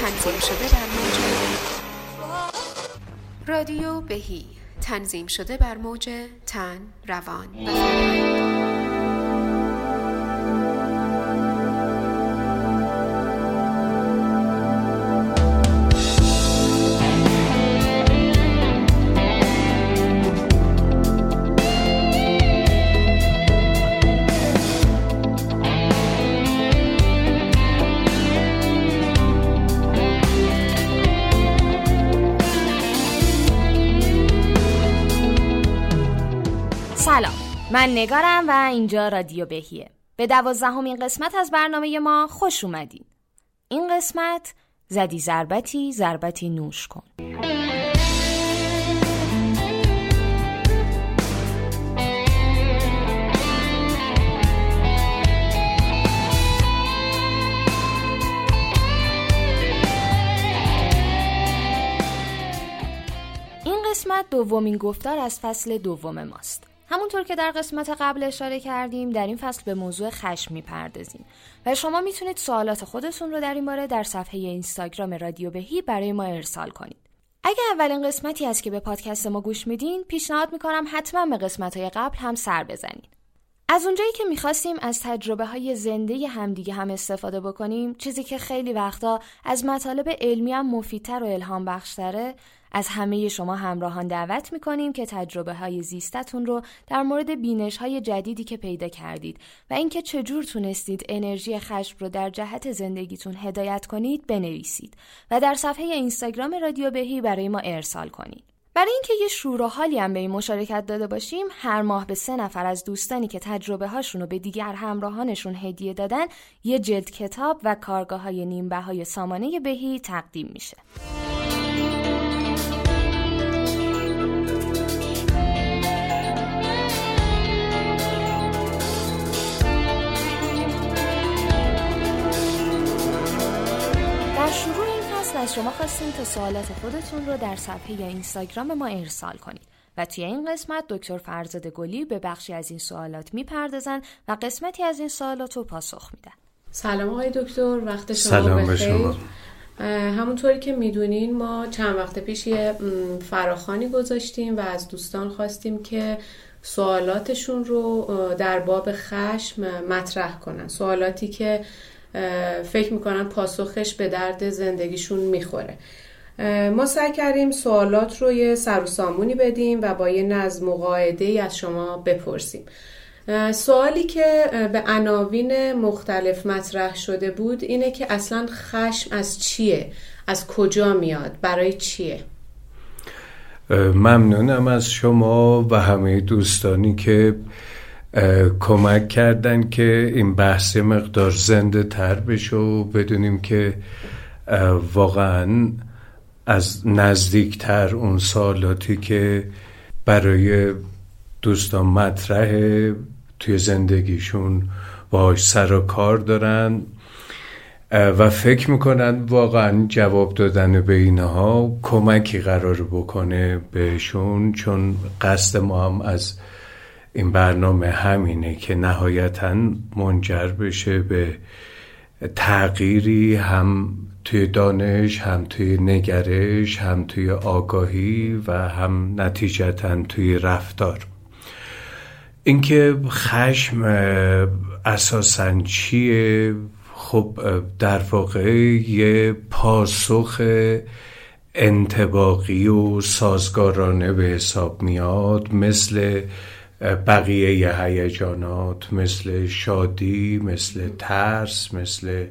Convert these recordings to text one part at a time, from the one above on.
تنظیم شده بر موج. رادیو بهی. تنظیم شده بر موج تن روان. و من نگارم و اینجا رادیو بهیه. به دوازدهمین قسمت از برنامه ما خوش اومدین. این قسمت زدی ضربتی ضربتی نوش کن. این قسمت دومین گفتار از فصل دوم ماست. همونطور که در قسمت قبل اشاره کردیم در این فصل به موضوع خشم می‌پردازیم. و شما می‌تونید سوالات خودتون رو در این باره در صفحه اینستاگرام رادیو بهی برای ما ارسال کنید. اگر اولین قسمتی است که به پادکست ما گوش میدین پیشنهاد می‌کنم حتما به قسمت های قبل هم سر بزنید. از اونجایی که می‌خواستیم از تجربه های زنده همدیگه هم استفاده بکنیم چیزی که خیلی وقتا از مطالب علمی هم مفیدتر و الهام بخشتره از همه شما همراهان دعوت می‌کنیم که تجربه های زیستتون رو در مورد بینش های جدیدی که پیدا کردید و اینکه چجور تونستید انرژی خشم رو در جهت زندگیتون هدایت کنید بنویسید و در صفحه اینستاگرام رادیو بهی برای ما ارسال کنید. برای اینکه یه شور و حالی هم به این مشارکت داده باشیم هر ماه به سه نفر از دوستانی که تجربه هاشون رو به دیگر همراهانشون هدیه دادن یه جلد کتاب و کارگاه های نیمبه های سامانه بهی تقدیم میشه. از شما خواستیم تا سوالات خودتون رو در صفحه یا اینستاگرام ما ارسال کنید. و توی این قسمت دکتر فرزاد گلی به بخشی از این سوالات می‌پردازن و قسمتی از این سوالات رو پاسخ میدن. سلام آقای دکتر وقت شما سلام به شما. همونطوری که می‌دونین ما چند وقت پیش یه فراخانی گذاشتیم و از دوستان خواستیم که سوالاتشون رو در باب خشم مطرح کنن. سوالاتی که فکر می‌کنن پاسخش به درد زندگیشون می‌خوره. ما سعی کردیم سوالات رو یه سر و سامونی بدیم و با یه نظم و قاعده ای از شما بپرسیم. سوالی که به عناوین مختلف مطرح شده بود اینه که اصلا خشم از چیه؟ از کجا میاد؟ برای چیه؟ ممنونم از شما و همه دوستانی که کمک کردن که این بحث مقدار زنده تر بشه و بدونیم که واقعا از نزدیکتر اون سالاتی که برای دوستان مطرح توی زندگیشون باش سر و کار دارن و فکر می‌کنن واقعا جواب دادن به اینها کمکی قرار بکنه بهشون چون قصد ما هم از این برنامه همینه که نهایتا منجر بشه به تغییری هم توی دانش هم توی نگرش هم توی آگاهی و هم نتیجتا توی رفتار. اینکه خشم اساسا چیه؟ خب در واقع یه پاسخ انتباقی و سازگارانه به حساب میاد مثل بقیه هیجانات مثل شادی مثل ترس مثل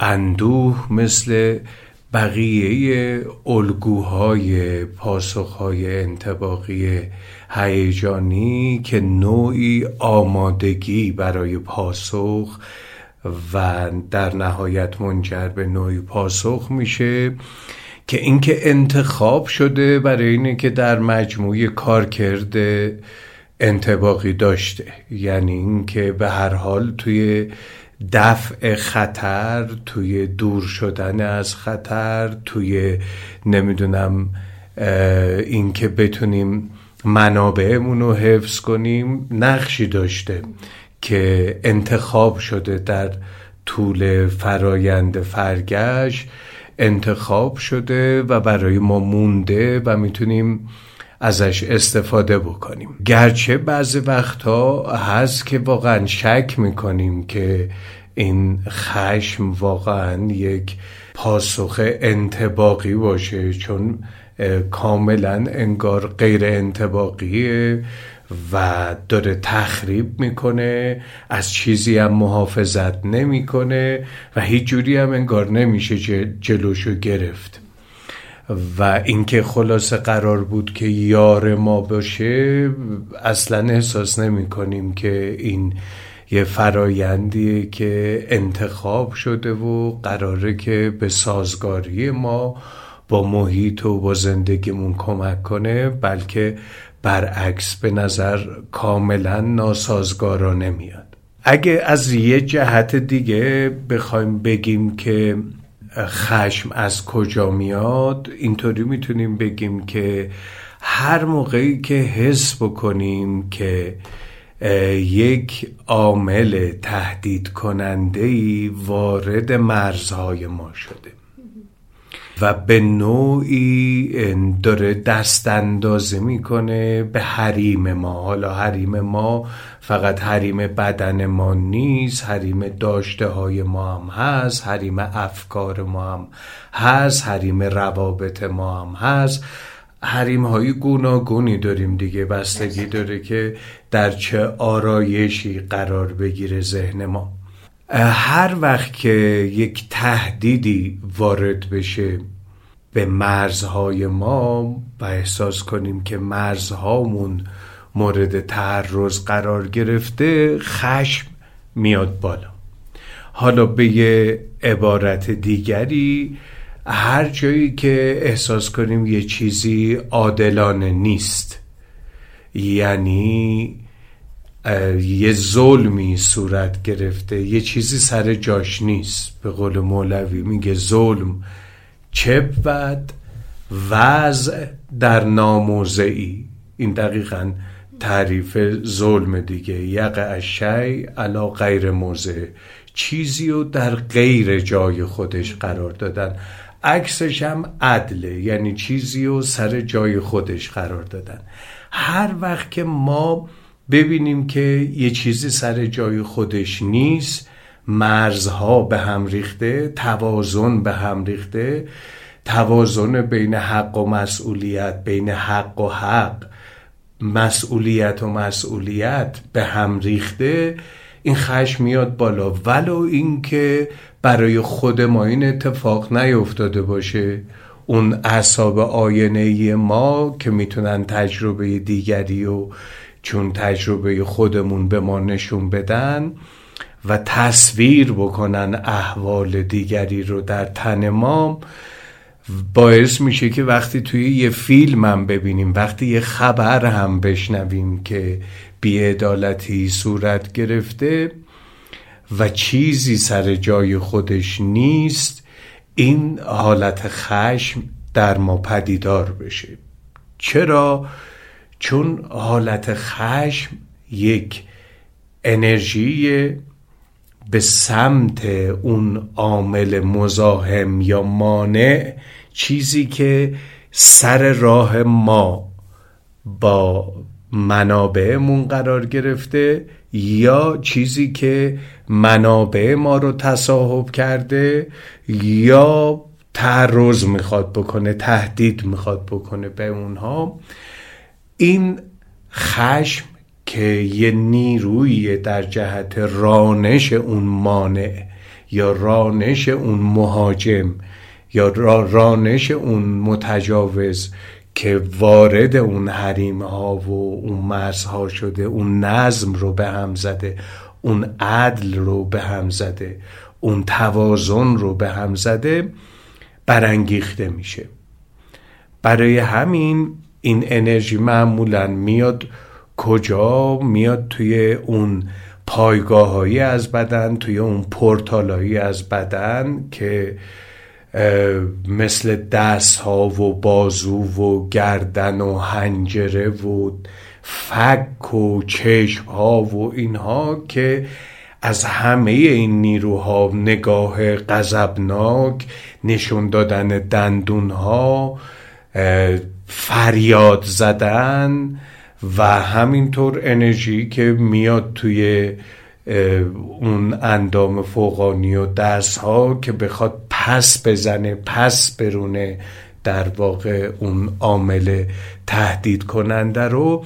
اندوه مثل بقیه الگوهای پاسخهای انتباقی هیجانی که نوعی آمادگی برای پاسخ و در نهایت منجر به نوعی پاسخ میشه. که اینکه انتخاب شده برای اینه که در مجموعه کار کرده انتباقی داشته. یعنی اینکه به هر حال توی دفع خطر توی دور شدن از خطر توی نمی‌دونم اینکه بتونیم منابعمون رو حفظ کنیم نقشی داشته که انتخاب شده در طول فرایند فرگشت. انتخاب شده و برای ما مونده و می‌تونیم ازش استفاده بکنیم. گرچه بعضی وقتها هست که واقعا شک می‌کنیم که این خشم واقعا یک پاسخ انتباقی باشه چون کاملا انگار غیر انتباقیه. و داره تخریب می‌کنه از چیزی هم محافظت نمی‌کنه و هیچ جوری هم انگار نمیشه جلوشو گرفت. و اینکه خلاصه قرار بود که یار ما باشه اصلا احساس نمی کنیم که این یه فرایندیه که انتخاب شده و قراره که به سازگاری ما با محیط و با زندگیمون کمک کنه بلکه برعکس به نظر کاملا ناسازگارانه میاد. اگه از یه جهت دیگه بخوایم بگیم که خشم از کجا میاد اینطوری می‌تونیم بگیم که هر موقعی که حس بکنیم که یک عامل تهدید کننده وارد مرزهای ما شده. و به نوعی داره دست اندازه می‌کنه به حریم ما. حالا حریم ما فقط حریم بدن ما نیست حریم داشته های ما هم هست حریم افکار ما هم هست حریم روابط ما هم هست. حریم های گوناگونی داریم دیگه بستگی داره که در چه آرایشی قرار بگیره ذهن ما. هر وقت که یک تهدیدی وارد بشه به مرزهای ما و احساس کنیم که مرزهامون مورد تعرض قرار گرفته خشم میاد بالا. حالا به یه عبارت دیگری هر جایی که احساس کنیم یه چیزی عادلانه نیست یعنی یه ظلمی صورت گرفته یه چیزی سر جاش نیست. به قول مولوی میگه ظلم چه بود وضع در ناموزعی این دقیقا تعریف ظلم دیگه. یقع شی علا غیر موضع. چیزی رو در غیر جای خودش قرار دادن. عکسش هم عدله یعنی چیزی رو سر جای خودش قرار دادن. هر وقت که ما ببینیم که یه چیزی سر جای خودش نیست. مرزها به هم ریخته توازن به هم ریخته. توازن بین حق و مسئولیت بین حق و حق مسئولیت و مسئولیت به هم ریخته. این خشم میاد بالا. ولو اینکه برای خود ما این اتفاق نیفتاده باشه. اون اعصاب آینه ما که می‌تونن تجربه دیگری و چون تجربه خودمون به ما نشون بدن و تصویر بکنن احوال دیگری رو در تن ما باعث میشه که وقتی توی یه فیلم هم ببینیم وقتی یه خبر هم بشنویم که بیعدالتی صورت گرفته و چیزی سر جای خودش نیست این حالت خشم در ما پدیدار بشه چرا؟ چون حالت خشم یک انرژی به سمت اون عامل مزاحم یا مانع چیزی که سر راه ما با منابعمون قرار گرفته یا چیزی که منابع ما رو تصاحب کرده یا تعرض می‌خواد بکنه تهدید می‌خواد بکنه به اونها. این خشم که یه نیروی در جهت رانش اون مانع یا رانش اون مهاجم یا رانش اون متجاوز که وارد اون حریم ها و اون مرزها شده اون نظم رو به هم زده اون عدل رو به هم زده اون توازن رو به هم زده برانگیخته میشه. برای همین این انرژی معمولا میاد کجا؟ میاد توی اون پایگاهایی از بدن توی اون پورتالایی از بدن که مثل دست ها و بازو و گردن و هنجره و فک و چشم ها و اینها که از همه این نیروها نگاه غضبناک نشون دادن دندون ها فریاد زدن و همینطور انرژی که میاد توی اون اندام فوقانی و دست ها که بخواد پس بزنه پس برونه در واقع اون عامل تهدید کننده رو.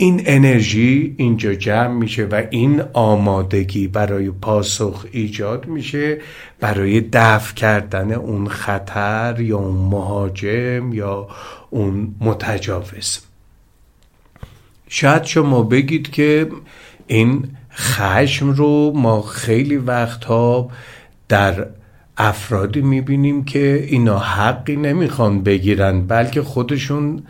این انرژی اینجا جمع میشه و این آمادگی برای پاسخ ایجاد میشه برای دفع کردن اون خطر یا اون مهاجم یا اون متجاوز. شاید شما بگید که این خشم رو ما خیلی وقتها در افرادی می‌بینیم که اینا حقی نمی‌خوان بگیرن بلکه خودشون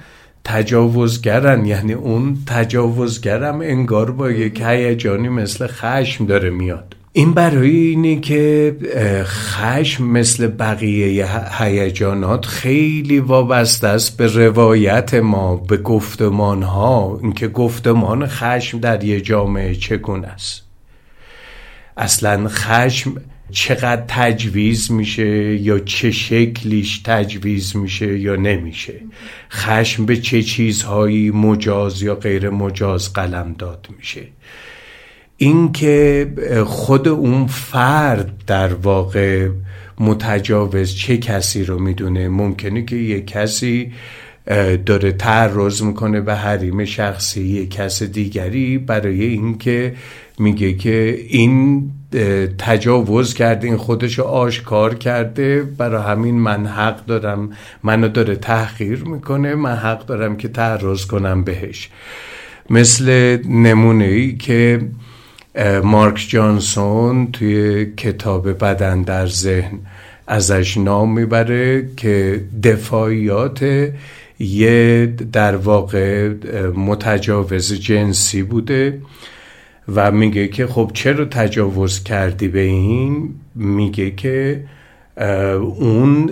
تجاوزگرن یعنی اون تجاوزگرم انگار با یک هیجانی مثل خشم داره میاد. این برای اینه که خشم مثل بقیه هیجانات خیلی وابسته است به روایت ما به گفتمان ها اینکه گفتمان خشم در یه جامعه چگونه است. اصلا خشم چقدر تجویز میشه یا چه شکلیش تجویز میشه یا نمیشه. خشم به چه چیزهایی مجاز یا غیر مجاز قلم داد میشه. اینکه خود اون فرد در واقع متجاوز چه کسی رو می‌دونه ممکنه که یه کسی داره تعرض می‌کنه به حریم شخصی یه کس دیگری برای اینکه میگه که این تجاوز کرده این خودش آشکار کرده برای همین من حق دارم منو داره تحقیر می‌کنه من حق دارم که تعرض کنم بهش. مثل نمونه ای که مارک جانسون توی کتاب بدن در ذهن ازش نام می‌بره که دفاعیات یه در واقع متجاوز جنسی بوده. و میگه که خب چرا تجاوز کردی به این؟ میگه که اون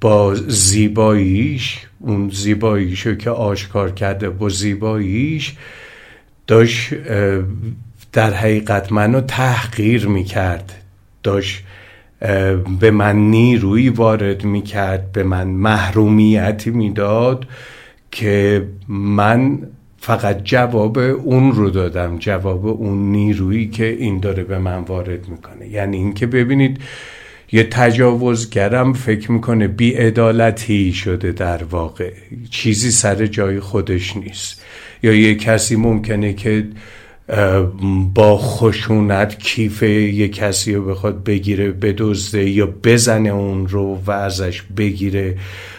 با زیباییش اون زیباییشو که آشکار کرده با زیباییش داشت در حقیقت منو تحقیر می‌کرد. داشت به من نیروی وارد می‌کرد به من محرومیتی می‌داد که من فقط جواب اون رو دادم جواب اون نیرویی که این داره به من وارد می‌کنه. یعنی اینکه ببینید یه تجاوزگرم فکر می‌کنه بیعدالتی شده در واقع. چیزی سر جای خودش نیست. یا یه کسی ممکنه که با خشونت کیف یه کسی رو بخواد بگیره بدزده یا بزنه اون رو و ازش بگیره.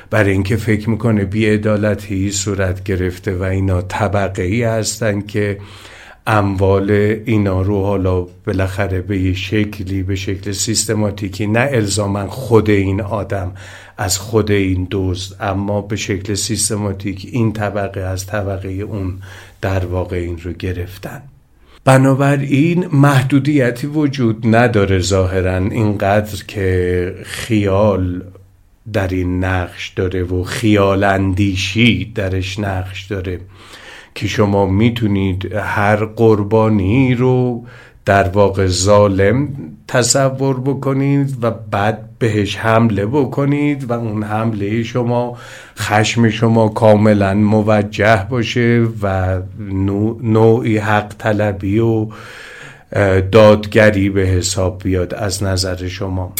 برای اینکه فکر می‌کنه بیعدالتی صورت گرفته و اینا طبقه ای هستن که اموال اینا رو حالا بالاخره به یه شکلی به شکل سیستماتیکی نه الزاما خود این آدم از خود این دوست اما به شکل سیستماتیک این طبقه از طبقه اون در واقع این رو گرفتن. بنابراین محدودیتی وجود نداره ظاهرا اینقدر که خیال در این نقش داره و خیال اندیشی درش نقش داره که شما می‌تونید هر قربانی رو در واقع ظالم تصور بکنید و بعد بهش حمله بکنید و اون حمله شما خشم شما کاملا موجه باشه و نوعی حق طلبی و دادگری به حساب بیاد از نظر شما.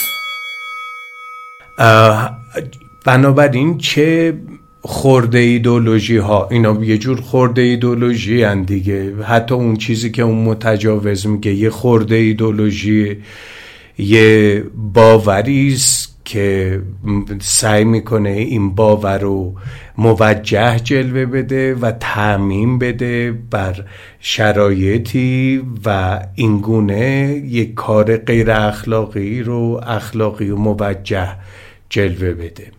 بنابراین چه خورده ایدولوژی ها اینا یه جور خورده ایدولوژی هن دیگه. حتی اون چیزی که اون متجاوز میگه یه خورده ایدولوژی یه باوری است که سعی می‌کنه این باور رو موجه جلوه بده و تعمین بده بر شرایطی و اینگونه یک کار غیر اخلاقی رو اخلاقی و موجه جلوه بده.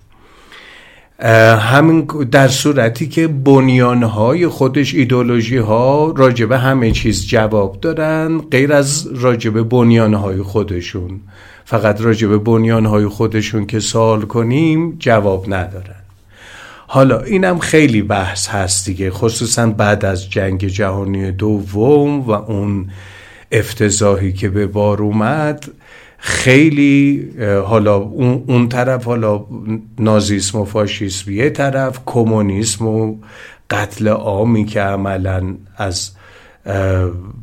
همین در صورتی که بنیانهای خودش ایدولوژی ها راجبه همه چیز جواب دارن غیر از راجبه بنیانهای خودشون. فقط راجبه بنیانهای خودشون که سوال کنیم جواب ندارن. حالا اینم خیلی بحث هست دیگه خصوصا بعد از جنگ جهانی دوم و اون افتضاحی که به بار اومد. خیلی حالا اون, طرف حالا نازیسم و فاشیسم یه طرف کمونیسم و قتل عامی که عملا از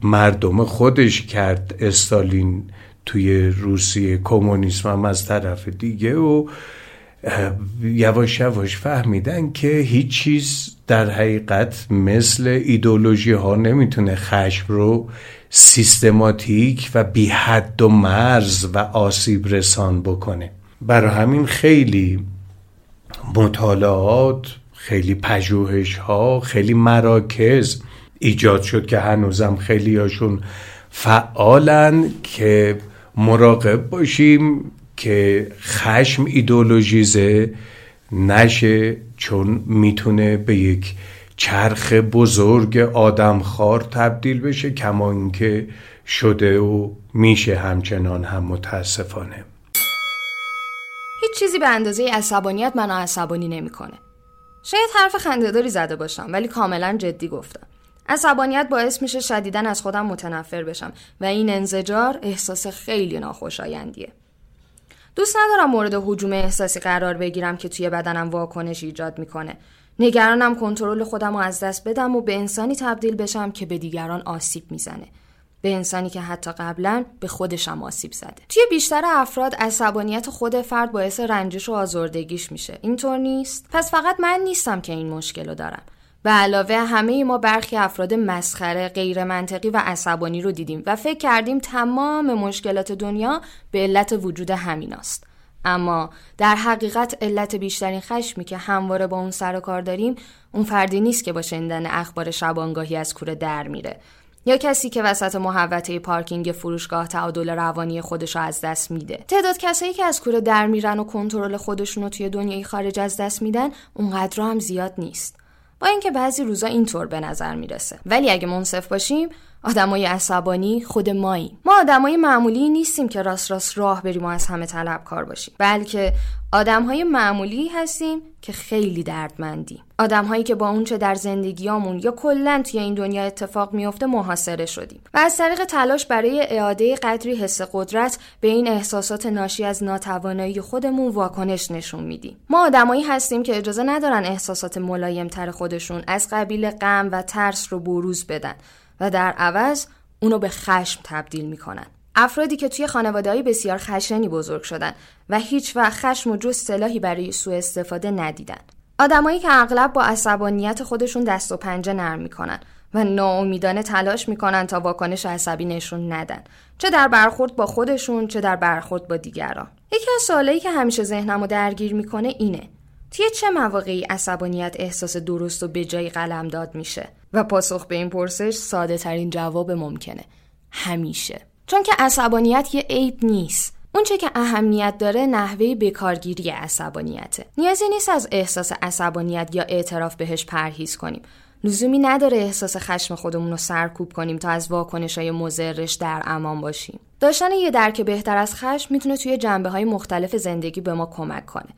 مردم خودش کرد استالین توی روسیه کمونیسم هم از طرف دیگه و یواش یواش فهمیدن که هیچ چیز در حقیقت مثل ایدولوژی ها نمی‌تونه خشم رو سیستماتیک و بی حد و مرز و آسیب رسان بکنه. برای همین خیلی مطالعات خیلی پژوهش ها خیلی مراکز ایجاد شد که هنوزم خیلی هاشون فعالن که مراقب باشیم که خشم ایدولوژیزه نشه چون می‌تونه به یک چرخ بزرگ آدمخوار تبدیل بشه کما اینکه شده و میشه همچنان هم متاسفانه هیچ چیزی به اندازه عصبانیت منو عصبانی نمی‌کنه. شاید حرف خندهداری زده باشم ولی کاملا جدی گفتم. عصبانیت باعث میشه شدیدن از خودم متنفر بشم و این انزجار احساس خیلی ناخوشایندیه. دوست ندارم مورد حجوم احساسی قرار بگیرم که توی بدنم واکنش ایجاد می‌کنه. نگرانم کنترل خودم رو از دست بدم و به انسانی تبدیل بشم که به دیگران آسیب می‌زنه. به انسانی که حتی قبلا به خودشم آسیب زده توی بیشتر افراد عصبانیت خود فرد باعث رنجش و آزردگیش میشه اینطور نیست پس فقط من نیستم که این مشکل رو دارم به علاوه همه ما برخی افراد مسخره، غیر منطقی و عصبانی رو دیدیم و فکر کردیم تمام مشکلات دنیا به علت وجود همیناست. اما در حقیقت علت بیشترین خشمی که همواره با اون سر و کار داریم اون فردی نیست که با شنیدن اخبار شبانگاهی از کوره در میره. یا کسی که وسط محوطه پارکینگ فروشگاه تعادل روانی خودش رو از دست میده. تعداد کسایی که از کوره در میرن و کنترل خودشون رو توی دنیای خارج از دست میدن اونقدر هم زیاد نیست. با اینکه بعضی روزا اینطور به نظر می‌رسه. ولی اگه منصف باشیم آدمای عصبانی خود مایی. ما آدمای معمولی نیستیم که راست راست راه بریم و از همه طلبکار باشیم. بلکه آدمهای معمولی هستیم که خیلی دردمندیم. آدمهایی که با اونچه در زندگیامون یا کلا توی این دنیا اتفاق میافته محاصره شدیم. و از طریق تلاش برای اعاده قدری حس قدرت به این احساسات ناشی از ناتوانایی خودمون واکنش نشون میدیم. ما آدمایی هستیم که اجازه ندارن احساسات ملایمتر خودشون از قبیل غم و ترس رو بروز بدن. و در عوض اونو به خشم تبدیل می‌کنن. افرادی که توی خانواده بسیار خشنی بزرگ شدن و هیچ وقت خشم و جز سلاحی برای سوء استفاده ندیدن. آدمایی که اغلب با عصبانیت خودشون دست و پنجه نرم می‌کنن و ناامیدانه تلاش می‌کنن تا واکنش عصبی نشون ندن. چه در برخورد با خودشون چه در برخورد با دیگران. یکی از سوالایی که همیشه ذهنمو درگیر می‌کنه اینه توی چه مواقعی عصبانیت احساس درست و به جای قلم داد میشه؟ و پاسخ به این پرسش ساده ترین جواب ممکنه. همیشه. چون که عصبانیت یه عیب نیست. اونچه که اهمیت داره نحوه بکارگیری عصبانیته. نیازی نیست از احساس عصبانیت یا اعتراف بهش پرهیز کنیم. لزومی نداره احساس خشم خودمون رو سرکوب کنیم تا از واکنش های مزرش در امان باشیم. داشتن یه درک بهتر از خشم می‌تونه توی جنبه های مختلف زندگی به ما کمک کنه.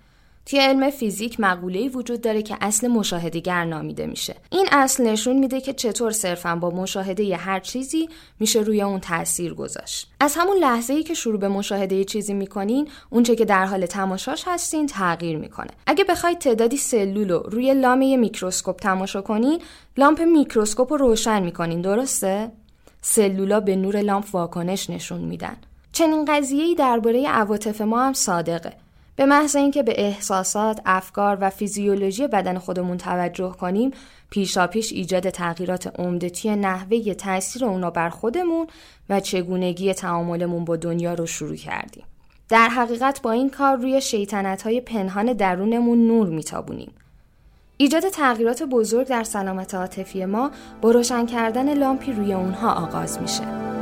توی علم فیزیک مقوله‌ای وجود داره که اصل مشاهدهگر نامیده میشه. این اصل نشون میده که چطور صرفا با مشاهده ی هر چیزی میشه روی اون تاثیر گذاشت. از همون لحظه ای که شروع به مشاهده چیزی می‌کنین، اونچه که در حال تماشاش هستین تغییر می‌کنه. اگه بخواید تعدادی سلول رو روی لام میکروسکوپ تماشا کنین، لامپ میکروسکوپ رو روشن می‌کنین، درسته؟ سلولا به نور لامپ واکنش نشون میدن. چنین قضیه‌ای درباره عواطف ما هم صادقه. به محض اینکه به احساسات، افکار و فیزیولوژی بدن خودمون توجه کنیم، پیشاپیش ایجاد تغییرات عمدتی نحوه تاثیر اونا بر خودمون و چگونگی تعاملمون با دنیا رو شروع کردیم. در حقیقت با این کار روی شیطنت های پنهان درونمون نور میتابونیم. ایجاد تغییرات بزرگ در سلامت عاطفی ما با روشن کردن لامپی روی اونها آغاز میشه.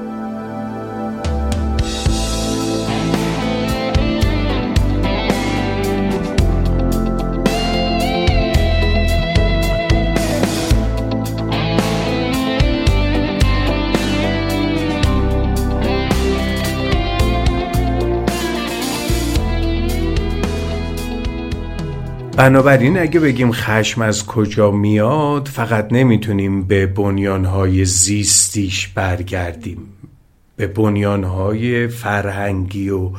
بنابراین اگه بگیم خشم از کجا میاد فقط نمی‌تونیم به بنیانهای زیستیش برگردیم. به بنیانهای فرهنگی و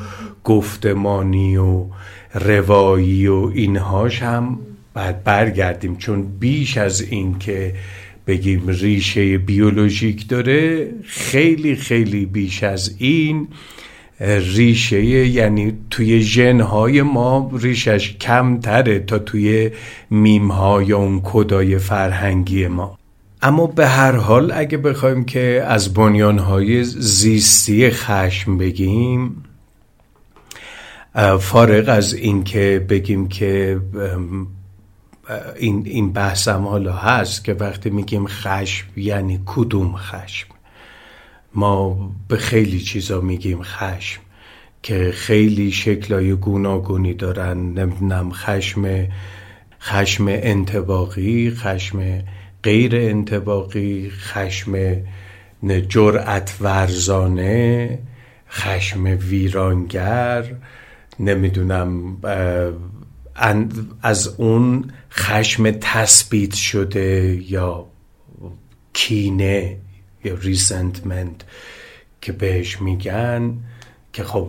گفتمانی و روایی و اینهاش هم باید برگردیم. چون بیش از این که بگیم ریشه بیولوژیک داره خیلی خیلی بیش از این ریشه یعنی توی ژنهای ما ریشش کمتره تا توی میمهای اون کدای فرهنگی ما. اما به هر حال اگه بخوایم که از بنیانهای زیستی خشم بگیم فارغ از اینکه بگیم که این, این بحثم حالا هست که وقتی میگیم خشم یعنی کدوم خشم؟ ما به خیلی چیزا میگیم خشم که خیلی شکلای گوناگونی دارن. نمی‌دونم خشم خشم انتباقی خشم غیر انتباقی خشم جرأت ورزانه خشم ویرانگر نمی‌دونم از اون خشم تثبیت شده یا کینه. یا ریسنتمنت که بهش میگن که خب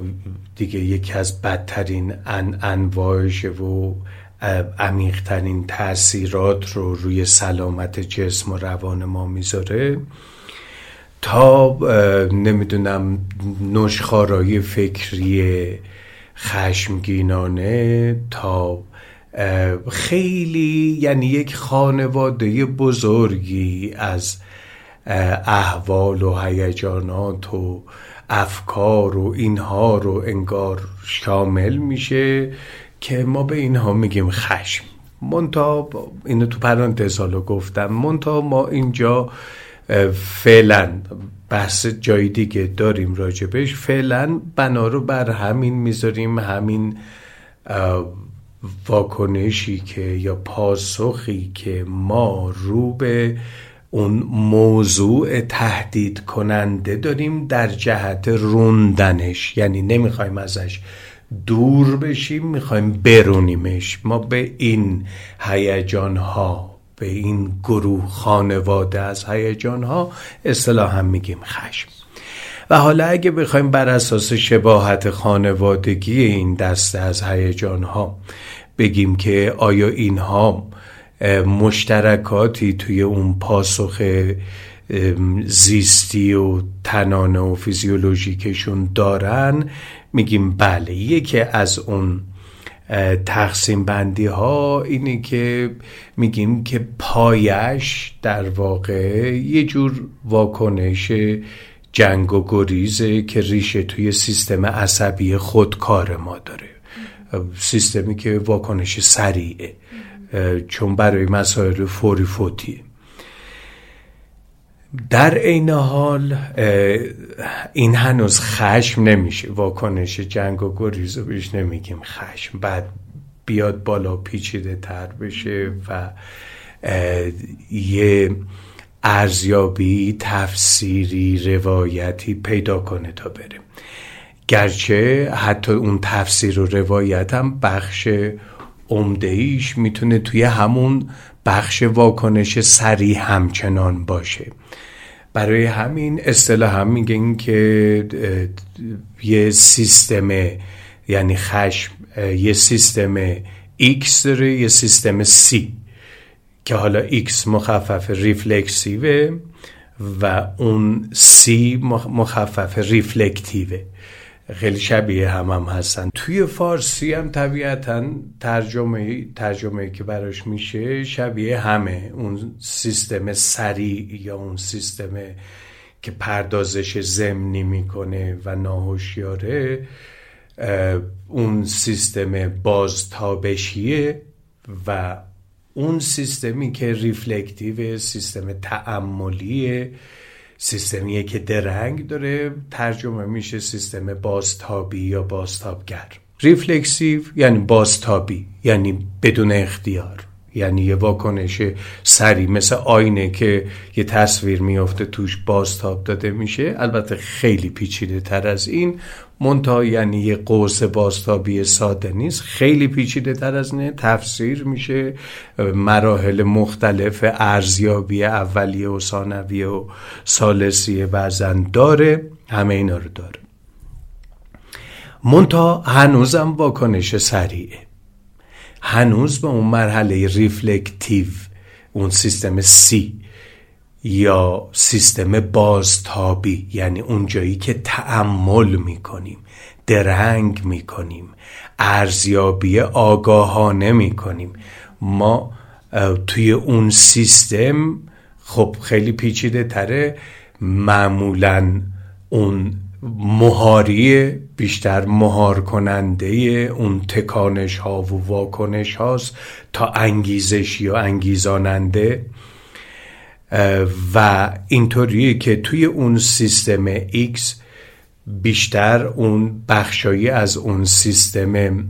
دیگه یکی از بدترین ان انواعش و عمیقترین تاثیرات رو روی سلامت جسم و روان ما می‌ذاره. تا نمی‌دونم نشخارای فکری خشمگینانه تا خیلی یعنی یک خانواده بزرگی از احوال و هیجانات و افکار و اینها رو انگار شامل میشه که ما به اینها میگیم خشم. منتا اینو تو پرانتز حالا گفتم. منتا ما اینجا فعلا بحث جای دیگه داریم راجبش. فعلا بنا رو بر همین می‌ذاریم همین واکنشی که یا پاسخی که ما رو به اون موضوع تهدید کننده داریم در جهت روندنش. یعنی نمی‌خوایم ازش دور بشیم می‌خوایم برونیمش. ما به این هیجان ها به این گروه خانواده از هیجان ها اصطلاحا میگیم خشم. و حالا اگه بخوایم بر اساس شباهت خانوادگی این دسته از هیجان ها بگیم که آیا اینها مشترکاتی توی اون پاسخ زیستی و تنانه و فیزیولوژیکشون دارن. میگیم بله یکی از اون تقسیم بندی ها اینه که میگیم که پایش در واقع یه جور واکنش جنگ و گریزه که ریشه توی سیستم عصبی خودکار ما داره. سیستمی که واکنش سریعه. چون برای مسائل فوری فوتیه در عین حال این هنوز خشم نمیشه. واکنش جنگ و گریز رو بهش نمیگیم خشم. بعد بیاد بالا پیچیده تر بشه و یه ارزیابی تفسیری روایتی پیدا کنه تا بره. گرچه حتی اون تفسیر و روایت هم بخش عمده ایش می‌تونه توی همون بخش واکنش سریع همچنان باشه. برای همین اصطلاح هم میگن که یه سیستم یعنی خشم یه سیستم X داره یه سیستم C که حالا X مخفف ریفلکسیوه و اون C مخفف ریفلکتیوه. خیلی شبیه هم هم هستن. توی فارسی هم طبیعتا ترجمه ترجمه که براش میشه شبیه همه. اون سیستم سریع یا اون سیستم که پردازش زمینی می‌کنه و ناهوشیاره اون سیستم بازتابشیه و اون سیستمی که reflective سیستم تأملیه سیستمیه که درنگ داره ترجمه میشه سیستم بازتابی یا بازتابگر. reflexive یعنی بازتابی یعنی بدون اختیار. یعنی یه واکنش سریع مثل آینه که یه تصویر میافته توش بازتاب داده میشه. البته خیلی پیچیده تر از این منتها یعنی قوس بازتابی ساده نیست. خیلی پیچیده تر از اینه. تفسیر میشه مراحل مختلف ارزیابی اولیه و ثانویه و ثالثیه بعضا داره. همه اینا رو داره. منتها هنوزم واکنش سریعه. هنوز به اون مرحله reflective اون سیستم C یا سیستم بازتابی یعنی اون جایی که تأمل می‌کنیم درنگ می‌کنیم ارزیابی آگاهانه می‌کنیم. ما توی اون سیستم خب خیلی پیچیده تره معمولا اون مهاری بیشتر مهار کننده اون تکانش ها و واکنش هاست تا انگیزشی و انگیزاننده و اینطوریه که توی اون سیستم X بیشتر اون بخشایی از اون سیستم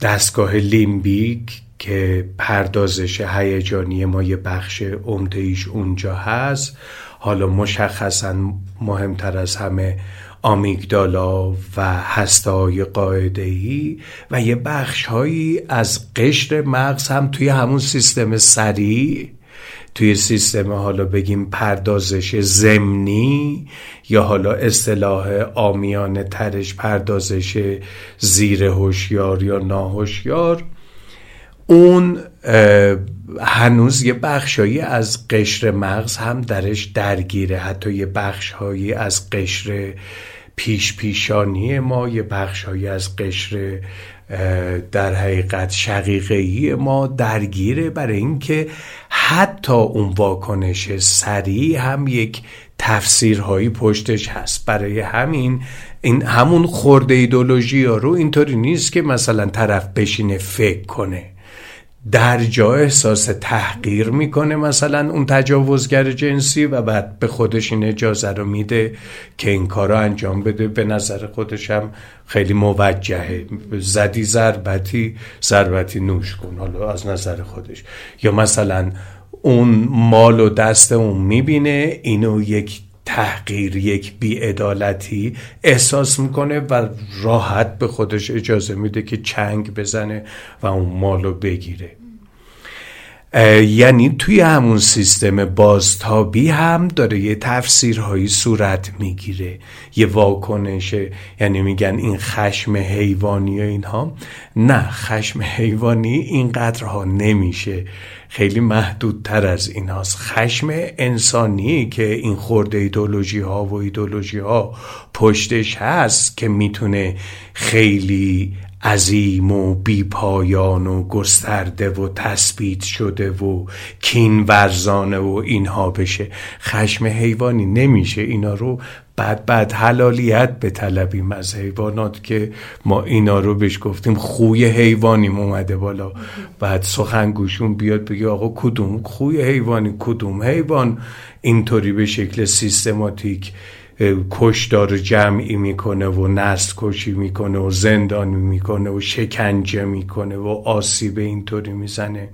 دستگاه لیمبیک که پردازش هیجانی ما یه بخش عمده اونجا هست حالا مشخصا مهمتر از همه آمیگدالا و هسته های قاعده ای و یه بخش هایی از قشر مغز هم توی همون سیستم سریع توی سیستم حالا بگیم پردازش زمینی یا حالا اصطلاح آمیانه ترش پردازش زیر هوشیار یا ناهوشیار اون هنوز یه بخشایی از قشر مغز هم درش درگیره. حتی یه بخشهایی از قشر پیش پیشانی ما یه بخشهایی از قشر در حقیقت شقیقهی ما درگیره برای اینکه حتی اون واکنش سریع هم یک تفسیرهایی پشتش هست. برای همین این همون خورده ایدولوژی ها رو اینطوری نیست که مثلا طرف بشینه فکر کنه. در جا احساس تحقیر می‌کنه مثلا اون تجاوزگر جنسی و بعد به خودش این اجازه رو میده که این کار رو انجام بده. به نظر خودش هم خیلی موجهه. زدی ضربتی ضربتی نوش کن. حالا از نظر خودش. یا مثلا اون مال و دست اون می‌بینه اینو یک تحقیر یک بیعدالتی احساس می‌کنه و راحت به خودش اجازه میده که چنگ بزنه و اون مالو بگیره. یعنی توی همون سیستم بازتابی هم داره یه تفسیرهایی صورت می‌گیره. یه واکنشه یعنی میگن این خشم حیوانی و اینها. نه خشم حیوانی اینقدرها نمیشه. خیلی محدودتر از این خشم انسانی که این خورده ایدولوژی ها و ایدولوژی ها پشتش هست که می‌تونه خیلی عظیم و بیپایان و گسترده و تثبیت شده و کین ورزانه و اینها بشه. خشم حیوانی نمیشه. اینا رو بعد بعد حلالیت به طلبیم از حیوانات که ما اینا رو بهش گفتیم خوی حیوانی اومده بالا. بعد سخنگوشون بیاد بگه آقا کدوم خوی حیوانی؟ کدوم حیوان؟ اینطوری به شکل سیستماتیک کشدار جمعی می‌کنه و نسل کشی می‌کنه و زندانی می‌کنه و شکنجه می‌کنه و آسیب اینطوری می‌زنه.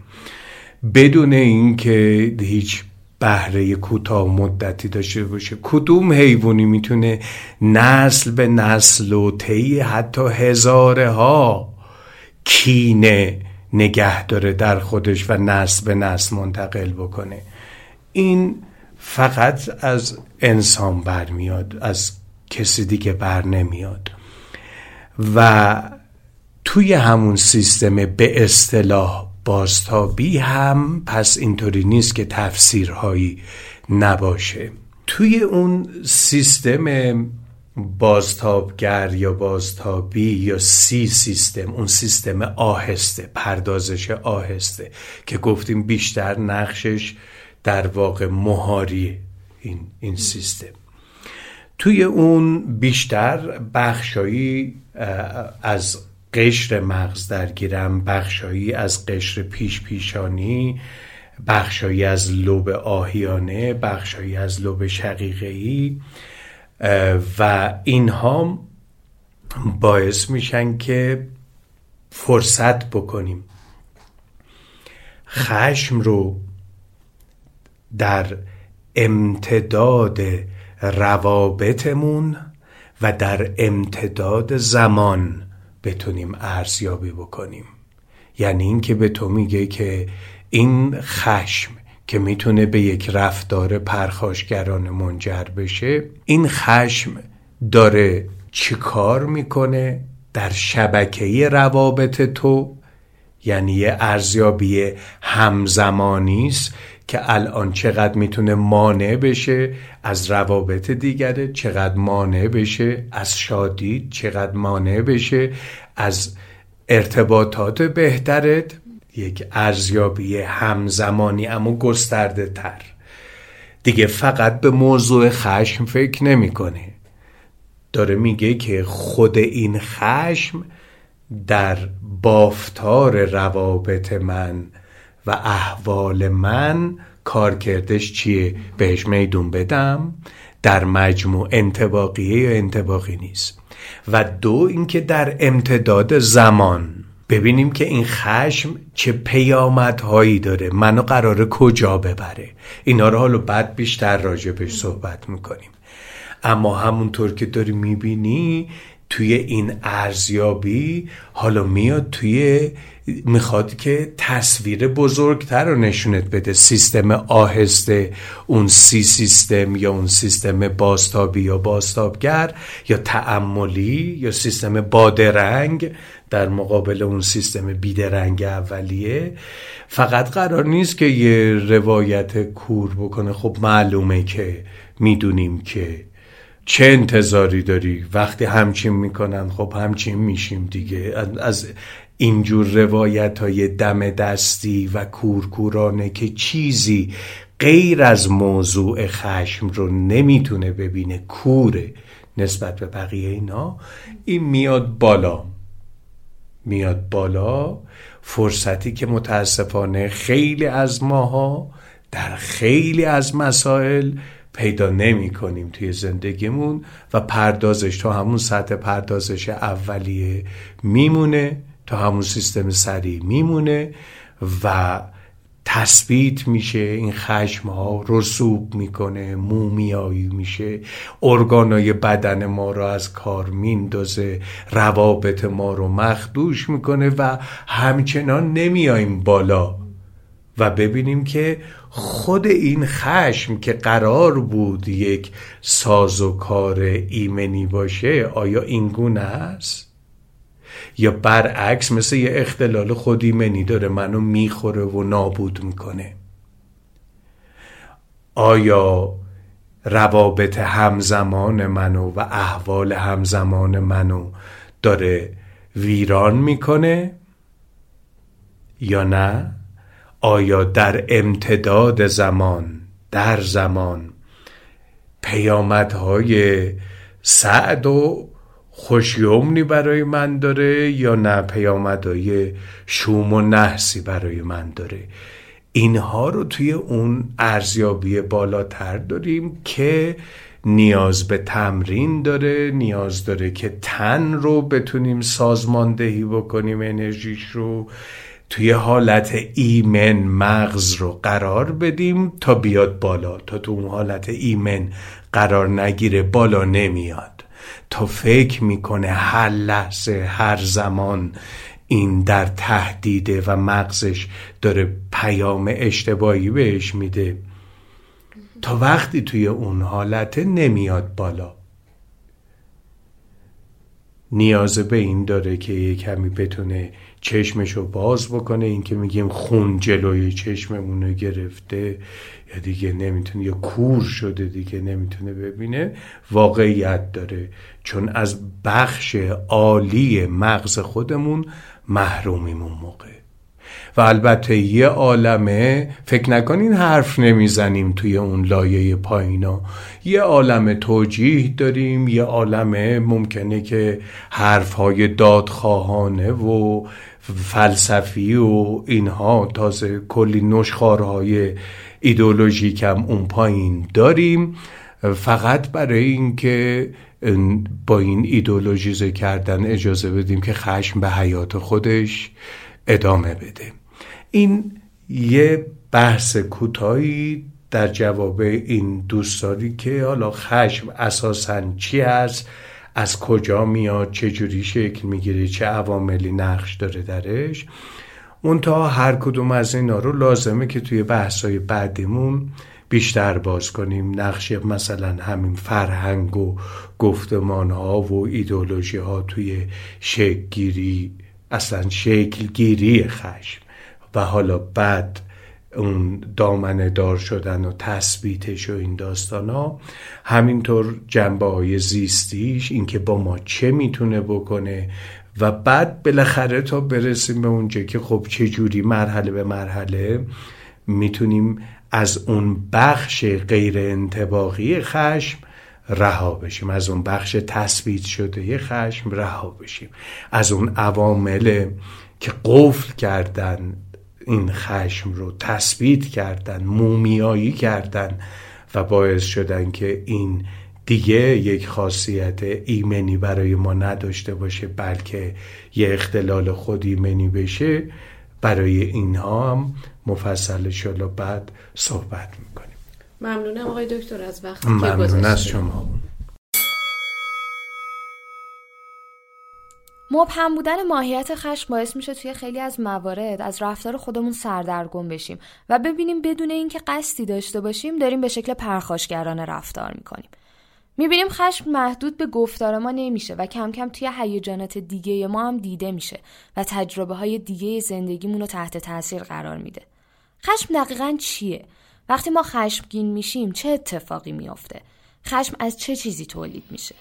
بدون اینکه هیچ بهره کوتاه مدتی داشته باشه. کدوم حیوانی می‌تونه نسل به نسل و طی حتی هزاره ها کینه نگه داره در خودش و نسل به نسل منتقل بکنه؟ این فقط از انسان برمیاد از کسی دیگه بر نمیاد. و توی همون سیستم به اصطلاح بازتابی هم پس اینطوری نیست که تفسیرهایی نباشه. توی اون سیستم بازتابگر یا بازتابی یا سی سیستم اون سیستم آهسته پردازش آهسته که گفتیم بیشتر نقشش در واقع مهاری این, این سیستم. توی اون بیشتر بخشایی از قشر مغز درگیرم بخشایی از قشر پیش پیشانی بخشایی از لوب آهیانه بخشایی از لوب شقیقهی و اینها باعث میشن که فرصت بکنیم. خشم رو در امتداد روابطمون و در امتداد زمان بتونیم ارزیابی بکنیم. یعنی اینکه به تو میگه که این خشم که می‌تونه به یک رفتار پرخاشگرانه منجر بشه این خشم داره چی کار می‌کنه؟ در شبکه روابط تو؟ یعنی یه ارزیابی همزمانی است که الان چقدر می‌تونه مانع بشه از روابط دیگره چقدر مانع بشه از شادی چقدر مانع بشه از ارتباطات بهترت. یک ارزیابی همزمانی اما گسترده تر. دیگه فقط به موضوع خشم فکر نمی‌کنه. داره میگه که خود این خشم در بافتار روابط من و احوال من کارکردش چیه؟ بهش میدون بدم. در مجموع انتباقیه یا انتباقی نیست. و دو اینکه در امتداد زمان. ببینیم که این خشم چه پیامدهایی داره. منو قراره کجا ببره. اینا رو حالا بعد بیشتر راجبش صحبت می‌کنیم. اما همونطور که داری می‌بینی توی این ارزیابی حالا میاد توی می‌خواد که تصویر بزرگتر رو نشونت بده. سیستم آهسته اون سی سیستم یا اون سیستم باستابی یا باستابگر یا تعملی یا سیستم بادرنگ در مقابل اون سیستم بیدرنگ اولیه. فقط قرار نیست که یه روایت کور بکنه. خب معلومه که می‌دونیم که چه انتظاری داری؟ وقتی همچین می‌کنن خب همچین میشیم دیگه. از اینجور روایت های دم دستی و کورکورانه که چیزی غیر از موضوع خشم رو نمی‌تونه ببینه کوره نسبت به بقیه اینا این میاد بالا. میاد بالا فرصتی که متاسفانه خیلی از ماها در خیلی از مسائل پیدا نمی کنیم توی زندگیمون و پردازش تا همون سطح پردازش اولیه میمونه تا همون سیستم سریع میمونه و تثبیت میشه. این خشم ها رسوب می‌کنه مومیایی میشه. ارگانای بدن ما رو از کار میندازه روابط ما رو مخدوش می‌کنه و همچنان نمیاییم بالا. و ببینیم که خود این خشم که قرار بود یک ساز و کار ایمنی باشه آیا این گونه است؟ یا برعکس مثل یه اختلال خود ایمنی داره منو می‌خوره و نابود می‌کنه آیا روابط همزمان منو و احوال همزمان منو داره ویران می‌کنه یا نه آیا در امتداد زمان در زمان پیامدهای سعد و خوشیومنی برای من داره یا نه؟ پیامدهای شوم و نحسی برای من داره. اینها رو توی اون ارزیابی بالاتر داریم که نیاز به تمرین داره نیاز داره که تن رو بتونیم سازماندهی بکنیم انرژیش رو. توی حالت ایمن مغز رو قرار بدیم تا بیاد بالا. تا تو اون حالت ایمن قرار نگیره بالا نمیاد. تا فکر می‌کنه هر لحظه هر زمان این در تهدیده و مغزش داره پیام اشتباهی بهش میده. تا وقتی توی اون حالت نمیاد بالا. نیاز به این داره که یه کمی بتونه چشمشو باز بکنه این که میگیم خون جلوی چشممونو گرفته یا دیگه نمی‌تونه یا کور شده دیگه نمی‌تونه ببینه واقعیت داره. چون از بخش عالی مغز خودمون محرومیم اون موقع. و البته یه عالمه فکر نکنین حرف نمی‌زنیم توی اون لایه پایینا. یه عالم توجیه داریم یه عالمه ممکنه که حرفهای دادخواهانه و فلسفی و اینها تازه کلی نشخارهای ایدولوژیک هم اون پایین داریم. فقط برای اینکه با این ایدولوژیزه کردن اجازه بدیم که خشم به حیات خودش ادامه بده. این یه بحث کوتاهی در جواب این دوست داری که حالا خشم اساسا چی هست؟ از کجا میاد چه جوری شکل می‌گیره چه عواملی نقش داره درش. منتها هر کدوم از اینا رو لازمه که توی بحثای بعدیمون بیشتر باز کنیم. نقش مثلا همین فرهنگ و گفتمان ها و ایدولوژی ها توی شکلگیری اصلا شکلگیری خشم. و حالا بعد اون دامنه دار شدن و تثبیتش و این داستان ها. همینطور جنبه های زیستیش اینکه با ما چه می‌تونه بکنه و بعد بالاخره تا برسیم به اونجا که خب چه جوری مرحله به مرحله می‌تونیم از اون بخش غیر انتباقی خشم رها بشیم. از اون بخش تثبیت شده خشم رها بشیم. از اون عوامل که قفل کردن این خشم رو تثبیت کردن مومیایی کردن و باعث شدن که این دیگه یک خاصیت ایمنی برای ما نداشته باشه بلکه یه اختلال خود ایمنی بشه. برای اینها هم مفصل شلا بعد صحبت می‌کنیم. ممنونم آقای دکتر از وقتی که ممنون از شما مبهم بودن ماهیت خشم باعث میشه توی خیلی از موارد از رفتار خودمون سردرگم بشیم و ببینیم بدون اینکه قصدی داشته باشیم داریم به شکل پرخاشگرانه رفتار می‌کنیم می‌بینیم خشم محدود به گفتار ما نمیشه و کم کم توی هیجانات دیگه ما هم دیده میشه و تجربه های دیگه زندگیمون رو تحت تاثیر قرار میده. خشم دقیقا چیه؟ وقتی ما خشمگین میشیم چه اتفاقی میافته؟ خشم از چه چیزی تولید میشه؟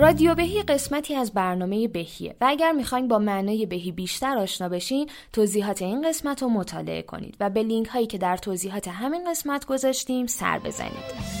رادیو بهی قسمتی از برنامه بهیه و اگر می‌خواین با معنای بهی بیشتر آشنا بشین توضیحات این قسمت رو مطالعه کنید و به لینک هایی که در توضیحات همین قسمت گذاشتیم سر بزنید.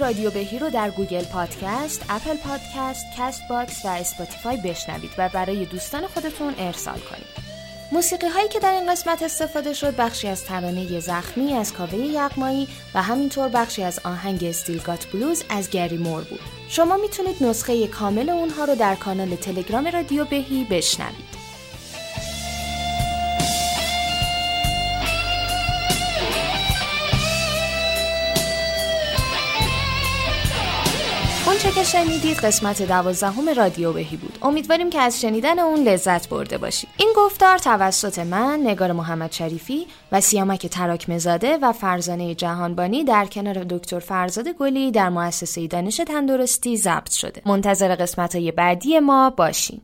رادیو بهی رو در Google Podcast، Apple Podcast، Castbox و Spotify بشنوید و برای دوستان خودتون ارسال کنید. موسیقی هایی که در این قسمت استفاده شد بخشی از ترانه زخمی از کاوه یغمایی و همینطور بخشی از آهنگ Still Got the Blues از Gary Moore بود. شما می‌تونید نسخه کامل اونها رو در کانال تلگرام رادیو بهی بشنوید. چه که شنیدید قسمت دوازدهم رادیو بهی بود. امیدواریم که از شنیدن اون لذت برده باشید این گفتار توسط من نگار محمد شریفی و سیامک تراکمزاده و فرزانه جهانبانی در کنار دکتر فرزاد گلی در مؤسسه دانش تندرستی ضبط شده. منتظر قسمت های بعدی ما باشین.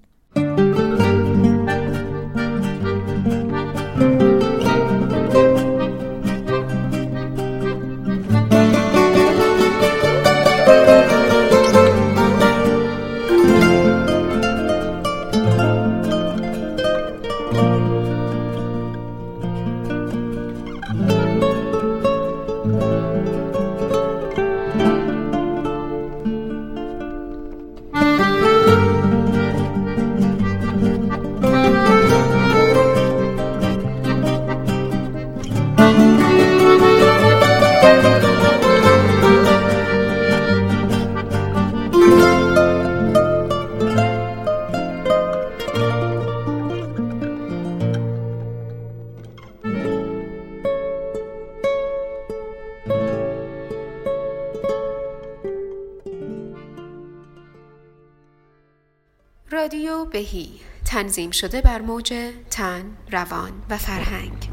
بهی. تنظیم شده بر موج تن، روان و فرهنگ.